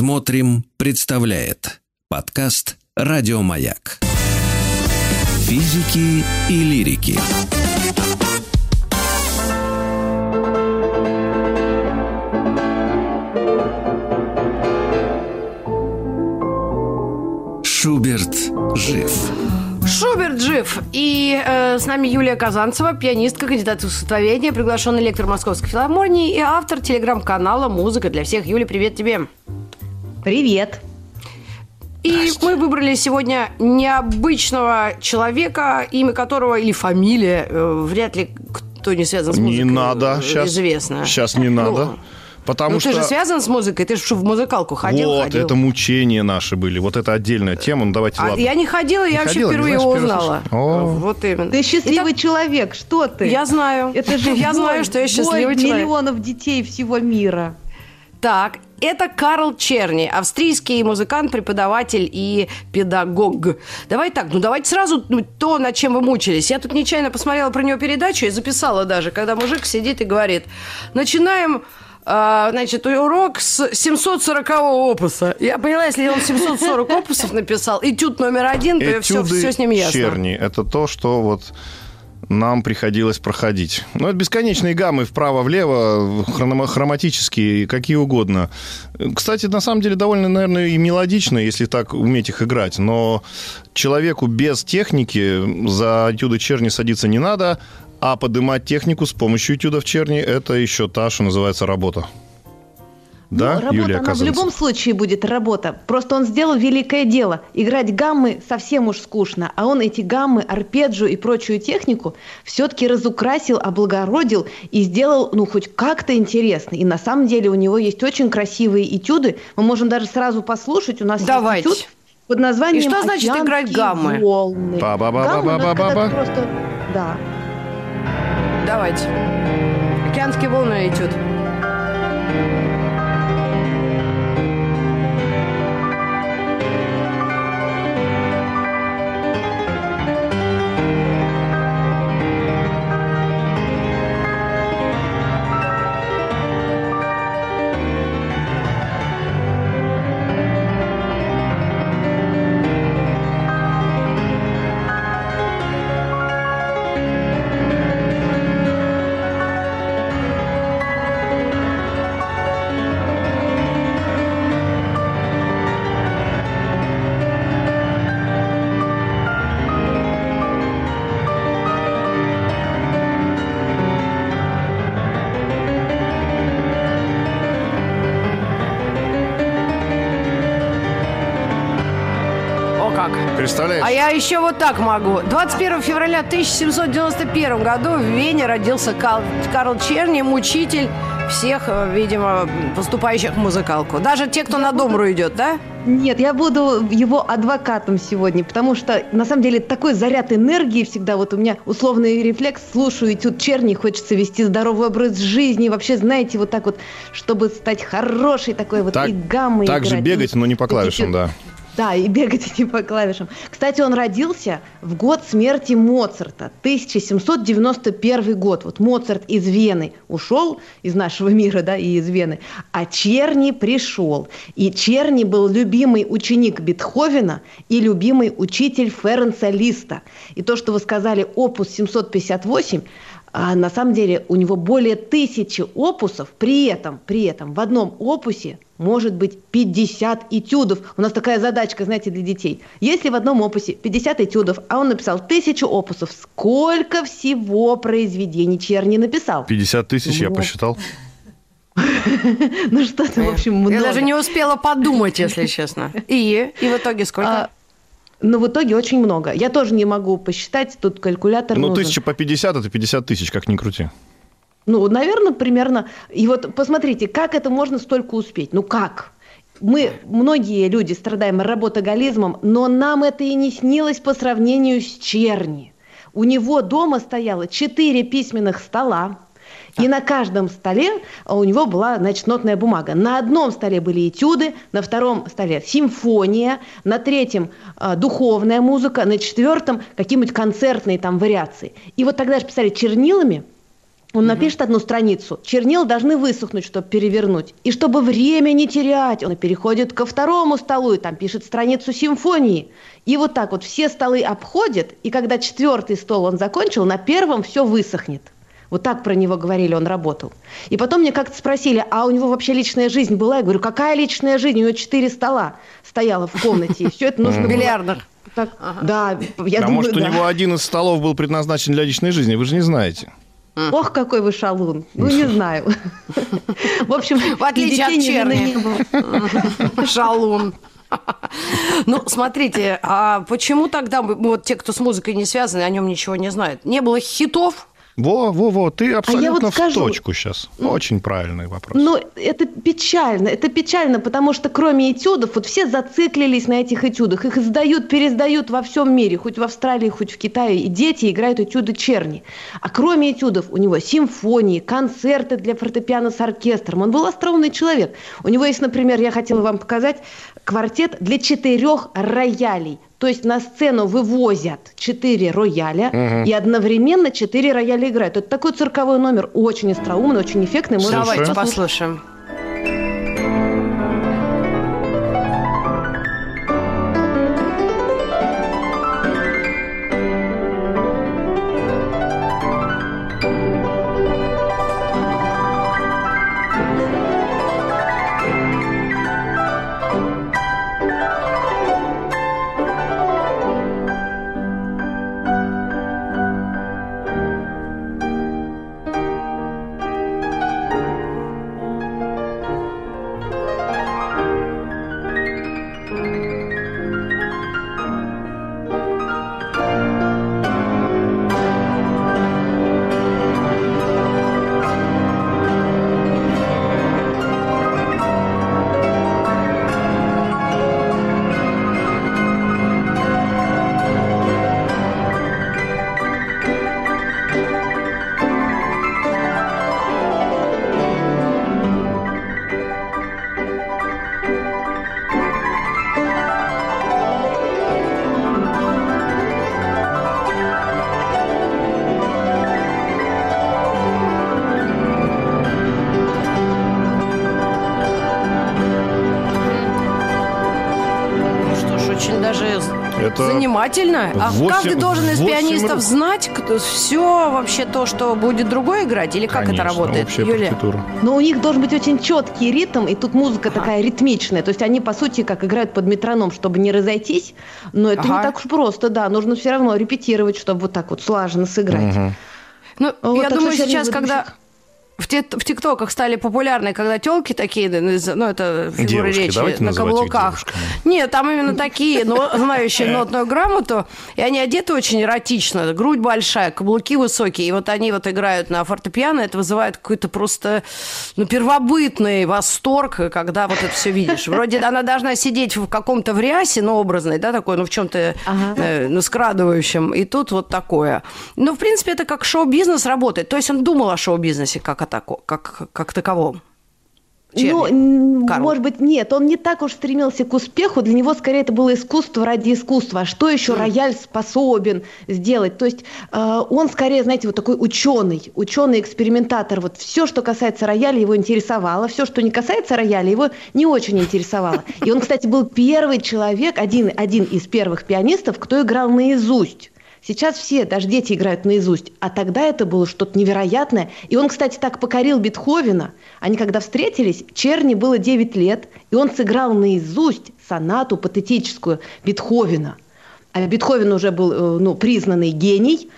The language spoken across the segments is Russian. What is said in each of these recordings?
Смотрим, представляет подкаст Радиомаяк. Физики и лирики. Шуберт жив. Шуберт жив. И э, с нами Юлия Казанцева, пианистка, кандидат в искусствоведение, приглашенный лектор Московской филармонии и автор телеграм-канала «Музыка для всех». Юля, привет тебе. Привет. И мы выбрали сегодня необычного человека, имя которого или фамилия, э, вряд ли кто не связан с музыкой, Не надо э, сейчас. известно. Сейчас не надо. Ну, Потому ну, что... ты же связан с музыкой, ты же в музыкалку ходил, вот, ходил. это мучения наши были. Вот это отдельная тема. Ну, давайте, А ладно. я не ходила, я Не вообще ходила, не впервые знаешь, его узнала. О. Вот именно. Ты счастливый человек, что ты? Я знаю. Это же я боль, знаю, что я счастливый боль человек. миллионов детей всего мира. Так, это Карл Черни, австрийский музыкант, преподаватель и педагог. Давай так, ну давайте сразу ну, то, над чем вы мучились. Я тут нечаянно посмотрела про него передачу и записала даже, когда мужик сидит и говорит, начинаем а, значит, урок с 740 опуса. Я поняла, если он 740 опусов написал, этюд номер один, то все, все с ним ясно. черни. Это то, что вот нам приходилось проходить. Ну, это бесконечные гаммы вправо-влево, хроматические, какие угодно. Кстати, на самом деле довольно, наверное, и мелодично, если так уметь их играть. Но человеку без техники за этюды черни садиться не надо, а поднимать технику с помощью этюдов черни – это еще та, что называется, работа. Да, Ну, работа, Юлия она в любом случае будет работа. Просто он сделал великое дело. Играть гаммы совсем уж скучно, а он эти гаммы, арпеджио и прочую технику все-таки разукрасил, облагородил и сделал, ну, хоть как-то интересно. И на самом деле у него есть очень красивые этюды. Мы можем даже сразу послушать. У нас Давайте. есть этюд под названием И что значит играть «Океанские гаммы?» волны». Ба-ба-ба-ба-ба-ба-ба. Гаммы, ну, это когда ты просто... Да. Давайте. Океанские волны этюд. О как. Представляешь? А я еще вот так могу. 21 февраля 1791 году в Вене родился Кал- Карл Черни, учитель всех, э, видимо, поступающих в музыкалку. Даже те, кто на домру идет, да? Нет, я буду его адвокатом сегодня, потому что, на самом деле, такой заряд энергии всегда. Вот у меня условный рефлекс, слушаю этюд Черни, хочется вести здоровый образ жизни. Вообще, знаете, вот так вот, чтобы стать хорошей такой вот Так- и гаммой так же играть, бегать, и но не по клавишам, да. Да, и бегать не по клавишам. Кстати, он родился в год смерти Моцарта, 1791 год. Вот Моцарт из Вены ушел из нашего мира, да, и из Вены, а Черни пришел. И Черни был любимый ученик Бетховена и любимый учитель Ференца Листа. И то, что вы сказали, опус 758, а на самом деле у него более тысячи опусов, при этом, при этом в одном опусе может быть 50 этюдов. У нас такая задачка, знаете, для детей. Если в одном опусе 50 этюдов, а он написал тысячу опусов, сколько всего произведений Черни написал? 50 тысяч я Вот. посчитал. Ну что-то, в общем, много. Я даже не успела подумать, если честно. И? И в итоге сколько? Но в итоге очень много. Я тоже не могу посчитать, тут калькулятор Ну, нужен. тысяча по 50 это 50 тысяч, как ни крути. Ну, наверное, примерно. И вот посмотрите, как это можно столько успеть? Ну как? Мы, многие люди, страдаем работоголизмом, но нам это и не снилось по сравнению с Черни. У него дома стояло четыре письменных стола, и на каждом столе а, у него была, значит, нотная бумага. На одном столе были этюды, на втором столе симфония, на третьем а, духовная музыка, на четвертом какие-нибудь концертные там вариации. И вот тогда же писали чернилами, Он напишет одну страницу, чернила должны высохнуть, чтобы перевернуть. И чтобы время не терять, он переходит ко второму столу и там пишет страницу симфонии. И вот так вот все столы обходят, и когда четвертый стол он закончил, на первом все высохнет. Вот так про него говорили, он работал. И потом мне как-то спросили, а у него вообще личная жизнь была? Я говорю, какая личная жизнь? У него четыре стола стояло в комнате, и все это нужно было... Бильярдных. Так, Да, я а думаю, может, у да. него один из столов был предназначен для личной жизни? Вы же не знаете. Ох, какой вы шалун. Ну, не знаю. В общем, В отличие от Черни. Шалун. Ну, смотрите, а почему тогда вот те, кто с музыкой не связаны, о нем ничего не знают? Не было хитов? Во, во, во, ты абсолютно вот скажу. в точку сейчас. Очень правильный вопрос. Но это печально, это печально, потому что кроме этюдов, вот все зациклились на этих этюдах, их издают, переиздают во всем мире, хоть в Австралии, хоть в Китае, и дети играют этюды Черни. А кроме этюдов у него симфонии, концерты для фортепиано с оркестром, он был остроумный человек. У него есть, например, я хотела вам показать, квартет для четырех роялей. То есть на сцену вывозят четыре рояля и одновременно четыре рояля играют. Это такой цирковой номер, очень остроумный, очень эффектный. Можно Давайте послушать. послушаем. Это занимательно. А восемь- каждый должен из пианистов рук. знать все вообще то, что будет другой играть? Или как Конечно, это работает, общая Юлия? партитура. Но у них должен быть очень четкий ритм, и тут музыка такая ритмичная. То есть они, по сути, как играют под метроном, чтобы не разойтись. Но это Ага. не так уж просто, да. Нужно все равно репетировать, чтобы вот так вот слаженно сыграть. Ну, Вот, я думаю, что сейчас, когда. В, те- в ТикТоках стали популярны, когда телки такие, ну, это фигуры Девушки, речи на каблуках. Нет, там именно такие, но знающие нотную грамоту, и они одеты очень эротично, грудь большая, каблуки высокие, и вот они вот играют на фортепиано, это вызывает какой-то просто, ну, первобытный восторг, когда вот это все видишь. Вроде она должна сидеть в каком-то в рясе, ну, образной, да, такой, ну, в чем-то, Ага. э, ну, скрадывающем, и тут вот такое. Ну, в принципе, это как шоу-бизнес работает. То есть он думал о шоу-бизнесе как о тако- как, как таковом. Ну, Карл. может быть, нет, он не так уж стремился к успеху. Для него скорее это было искусство ради искусства. А что еще рояль способен сделать? То есть э, он скорее, знаете, вот такой ученый, ученый-экспериментатор. Вот все, что касается рояля, его интересовало. Все, что не касается рояля, его не очень интересовало. И он, кстати, был первый человек, один, один из первых пианистов, кто играл наизусть. Сейчас все, даже дети играют наизусть. А тогда это было что-то невероятное. И он, кстати, так покорил Бетховена. Они когда встретились, Черни было 9 лет, и он сыграл наизусть сонату патетическую Бетховена. А Бетховен уже был э, ну, признанный гений,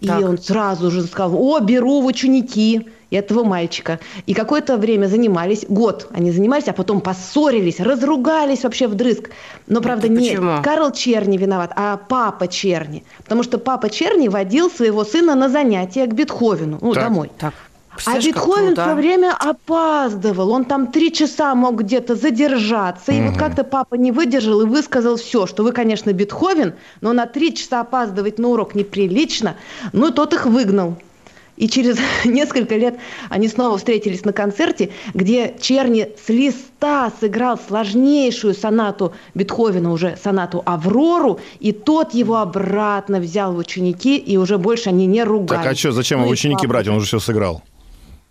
и Так. он сразу же сказал, о, беру в ученики этого мальчика. И какое-то время занимались, год они занимались, а потом поссорились, разругались вообще вдрызг. Но, правда, не почему? Карл Черни виноват, а папа Черни. Потому что папа Черни водил своего сына на занятия к Бетховену, ну, Так. домой. Так. А Бетховен круто, а? все время опаздывал. Он там три часа мог где-то задержаться. И вот как-то папа не выдержал и высказал все, что вы, конечно, Бетховен, но на три часа опаздывать на урок неприлично. Ну, и тот их выгнал. И через несколько лет они снова встретились на концерте, где Черни с листа сыграл сложнейшую сонату Бетховена, уже сонату «Аврору», и тот его обратно взял в ученики, и уже больше они не ругались. Так а что, зачем Ну его ученики папа. брать? Он уже все сыграл.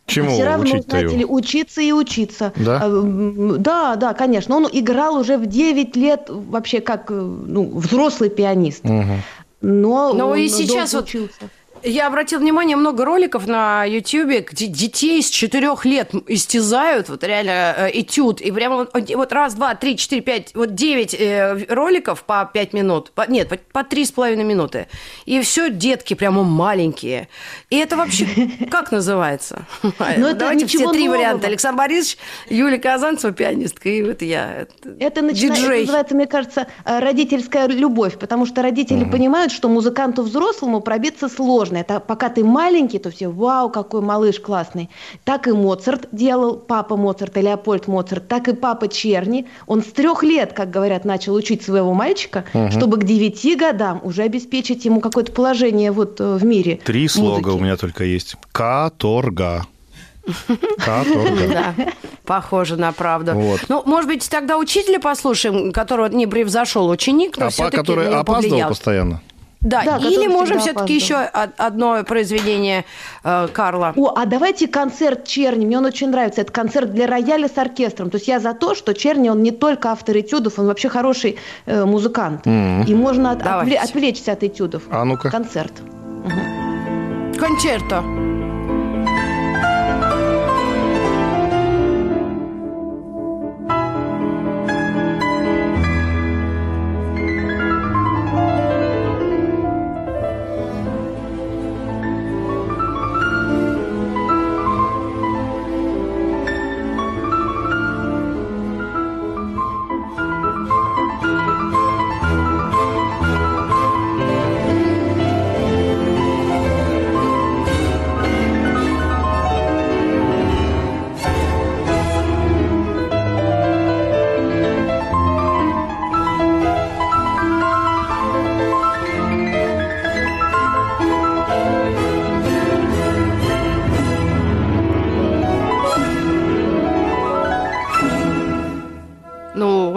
Чему Все равно, учить-то знаете ли, учиться и учиться. Да? А, м, Да, да, конечно. Он играл уже в 9 лет вообще как э, ну, взрослый пианист. Мгм. Но, Ну он и сейчас вот учился. Я обратил внимание, много роликов на Ютьюбе, где детей с четырех лет истязают, вот реально э, этюд, и прямо вот, вот раз, два, три, четыре, пять, вот девять э, роликов по пять минут, по- нет, по, по три с половиной минуты, и все детки прямо маленькие. И это вообще как называется? Ну, Давайте все три варианта. Александр Борисович, Юлия Казанцева, пианистка, и вот я. Это, называется, мне кажется, э, родительская любовь, потому что родители понимают, что музыканту взрослому пробиться сложно. Это пока ты маленький, то все, вау, какой малыш классный. Так и Моцарт делал, папа Моцарта, Леопольд Моцарт, так и папа Черни. Он с трех лет, как говорят, начал учить своего мальчика, чтобы к девяти годам уже обеспечить ему какое-то положение вот э, в мире. Три слога музыки. у меня только есть. Каторга. Каторга. Да, похоже на правду. Вот. Ну, может быть, тогда учителя послушаем, которого не превзошел ученик, но А все-таки который опаздывал постоянно. Да, Да, или можем все-таки еще одно произведение э, Карла. О, а давайте концерт Черни, мне он очень нравится. Это концерт для рояля с оркестром. То есть я за то, что Черни, он не только автор этюдов, он вообще хороший э, музыкант. И можно от- отвлечься от этюдов. А ну-ка. Концерт. Кончерто. Ну,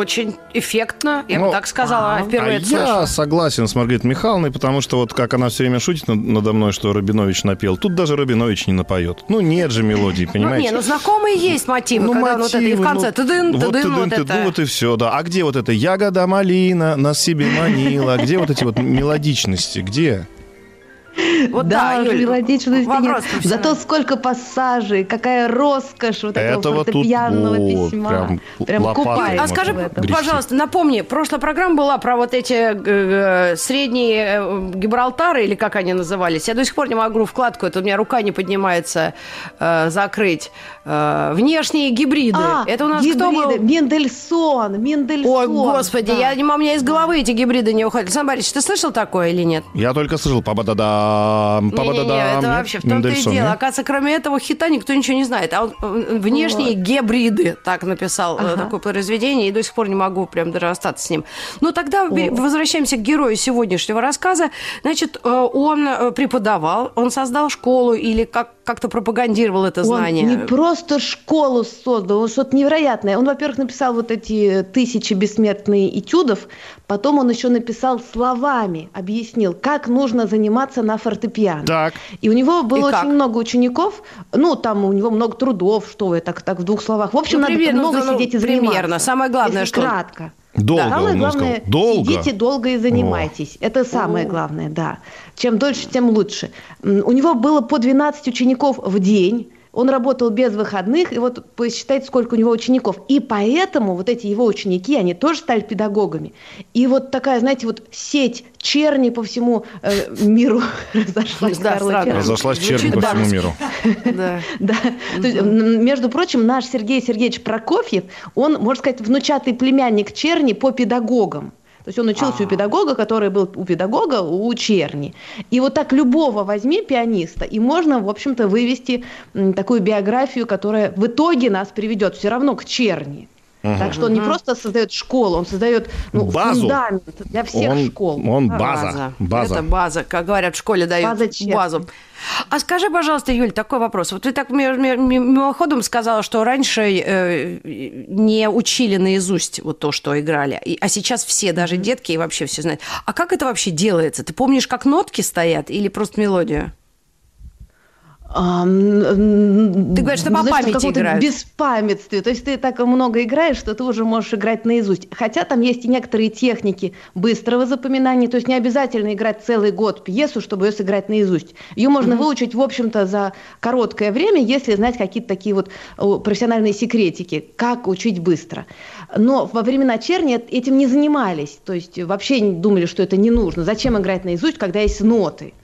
очень эффектно, я бы Ну, так сказала, впервые а это слышу. я согласен с Маргаритой Михайловной, потому что вот как она все время шутит над- надо мной, что Рабинович напел, тут даже Рабинович не напоет. Ну, нет же мелодии, Ну, понимаете? не, ну знакомые есть мотивы, Ну, когда вот это и в мотивы, конце ну, тыдын, вот тыдын, вот тыдын, это. вот и все, да. А где вот это ягода малина нас себе манила? Где вот эти вот мелодичности? Где? Вот да, да, уже Юль, мелодичности вопрос нет. профессиональный. Зато сколько пассажей, какая роскошь вот этого, Этого фортепианного письма. прям Прям А скажи, пожалуйста, напомни, прошлая программа была про вот эти э, э, средние э, Гибралтары, или как они назывались. Я до сих пор не могу вкладку, это у меня рука не поднимается закрыть. Внешние гибриды. А, это у нас кто был? Мендельсон, Мендельсон. Ой, господи, да. я, не могу, у меня из головы эти гибриды не уходят. Александр Борисович, ты слышал такое или нет? Я только слышал па-ба-да-дам, Не-не-не, па-ба-да-дам. это Нет? вообще в том-то и дело. нет? Оказывается, кроме этого хита никто ничего не знает. А он э, внешние гибриды так написал э, Ага. такое произведение, и до сих пор не могу прям даже расстаться с ним. Но тогда бе- возвращаемся к герою сегодняшнего рассказа. Значит, э, он преподавал, он создал школу или как- как-то пропагандировал это знание. Он не просто школу создал, он что-то невероятное. Он, во-первых, написал вот эти тысячи бессмертные этюдов, потом он еще написал словами, объяснил, как нужно заниматься на фортепиано. Так. И у него было И очень как? много учеников, ну, там у него много трудов, что вы, так, так в двух словах. В общем, Ну, надо примерно, много ну, сидеть и примерно. заниматься. Самое главное, если что- кратко. Долго, Самое он главное, сказал. Долго? сидите долго и занимайтесь. Это самое главное, да. Чем дольше, тем лучше. У него было по 12 учеников в день. Он работал без выходных, и вот посчитайте, сколько у него учеников. И поэтому вот эти его ученики, они тоже стали педагогами. И вот такая, знаете, вот сеть черни по всему э, миру разошлась. Да. Черни. Разошлась черни по всему миру. Да. Между прочим, наш Сергей Сергеевич Прокофьев, он, можно сказать, внучатый племянник Черни по педагогам. То есть он учился у педагога, который был у педагога, у Черни. И вот так любого возьми пианиста, и можно, в общем-то, вывести такую биографию, которая в итоге нас приведет все равно к Черни. Так что он не просто создает школу, он создает ну, Базу. фундамент для всех он, школ. Он база. База. Это база, как говорят в школе, дают База базу. А скажи, пожалуйста, Юль, такой вопрос. Вот ты так ми- ми- ми- мимоходом сказала, что раньше э, не учили наизусть вот то, что играли, И- а сейчас все, даже детки и вообще все знают. А как это вообще делается? Ты помнишь, как нотки стоят или просто мелодию? А, Ты говоришь, что по знаешь, памяти играют. беспамятстве. То есть ты так много играешь, что ты уже можешь играть наизусть. Хотя там есть и некоторые техники быстрого запоминания. То есть не обязательно играть целый год пьесу, чтобы ее сыграть наизусть. Ее можно выучить, в общем-то, за короткое время, если знать какие-то такие вот профессиональные секретики, как учить быстро. Но во времена черни эт- этим не занимались. То есть вообще думали, что это не нужно. Зачем играть наизусть, когда есть ноты?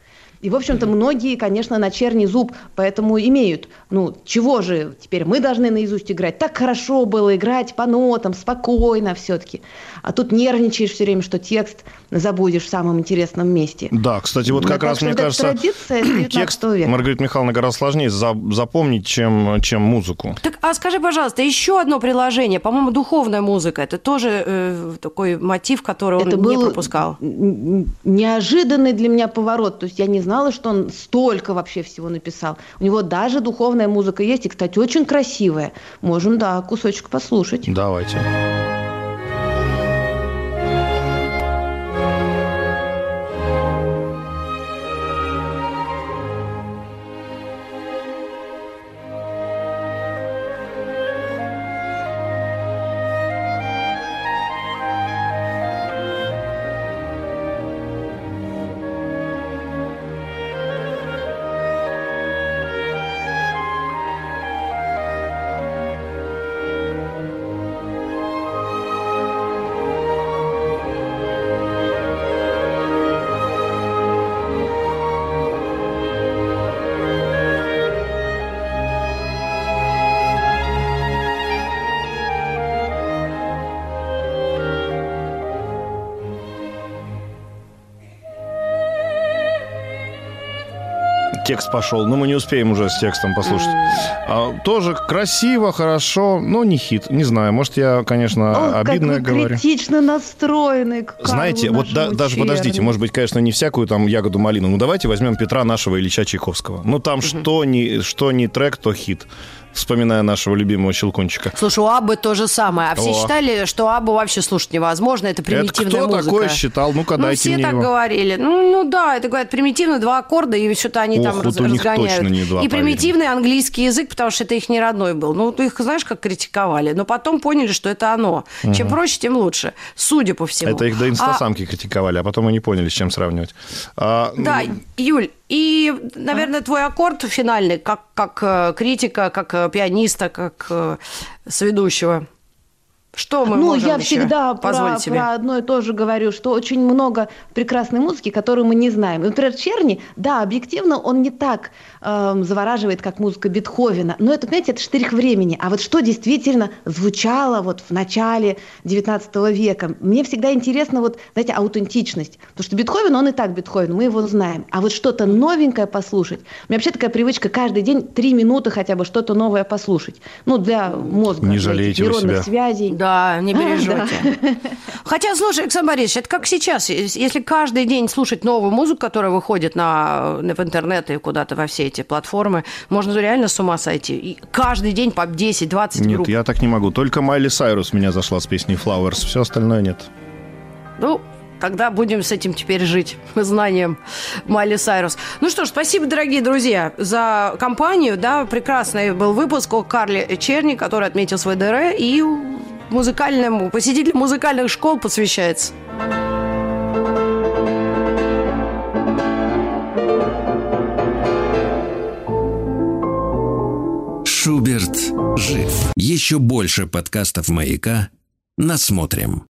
И, в общем-то, многие, конечно, на черный зуб поэтому имеют. Ну, чего же теперь мы должны наизусть играть? Так хорошо было играть по нотам, спокойно все-таки. А тут нервничаешь все время, что текст забудешь в самом интересном месте. Да, кстати, вот Ну, как так раз, мне это кажется, традиция 19 текст века. Маргарита Михайловна гораздо сложнее за- запомнить, чем, чем музыку. Так, а скажи, пожалуйста, еще одно приложение, по-моему, духовная музыка, это тоже э, такой мотив, который он Это не был пропускал. неожиданный для меня поворот. То есть я не знала, что он столько вообще всего написал. У него даже духовная музыка есть, и, кстати, очень красивая. Можем, да, кусочек послушать. Давайте. Текст пошел, но мы не успеем уже с текстом послушать. А, тоже красиво, хорошо, но не хит. Не знаю, может, я, конечно, Ох, обидное как вы говорю. критично настроены к Знаете, вот да- даже подождите, может быть, конечно, не всякую там ягоду малину. Ну давайте возьмем Петра нашего Ильича Чайковского. Ну там что ни что ни трек, то хит. Вспоминая нашего любимого Щелкунчика. Слушай, у Аббы то же самое. А все О. считали, что Аббу вообще слушать невозможно, это Это примитивная кто музыка. такое считал? Ну-ка, Ну, дайте все мне так его. говорили. Ну, ну да, это говорят примитивно, два аккорда, и что-то они Ох, там вот раз- у них разгоняют. точно не два, и поверь примитивный английский язык, потому что это их не родной был. Ну, их, знаешь, как критиковали. Но потом поняли, что это оно. Чем проще, тем лучше. Судя по всему. Это их до А- инстасамки критиковали, а потом не поняли, с чем сравнивать. А, Да, Юль, и, наверное, твой аккорд финальный, как, как э, критика, как э, пианиста, как э, сведущего. Что мы ну, можем я еще всегда про, себе? про одно и то же говорю, что очень много прекрасной музыки, которую мы не знаем. И, Например, Черни, да, объективно он не так эм, завораживает, как музыка Бетховена, но это, понимаете, это штрих времени. А вот что действительно звучало вот в начале XIX века? Мне всегда интересно вот, знаете, аутентичность. Потому что Бетховен, он и так Бетховен, мы его знаем. А вот что-то новенькое послушать. У меня вообще такая привычка каждый день три минуты хотя бы что-то новое послушать. Ну, для мозга. Не жалеете нейронных себя. связей. Да, не А, бережете. Хотя, слушай, Александр Борисович, это как сейчас. Если каждый день слушать новую музыку, которая выходит на- в интернет и куда-то во все эти платформы, можно реально с ума сойти. И каждый день по 10-20 Нет, групп. я так не могу. Только Майли Сайрус меня зашла с песней Flowers. Все остальное нет. Ну, тогда будем с этим теперь жить, знанием Майли Сайрус. Ну что ж, спасибо, дорогие друзья, за компанию. Да, прекрасный был выпуск о Карле Черни, который отметил свой ДР, и музыкальному, посетителям музыкальных школ посвящается. Шуберт жив. Еще больше подкастов «Маяка» насмотрим.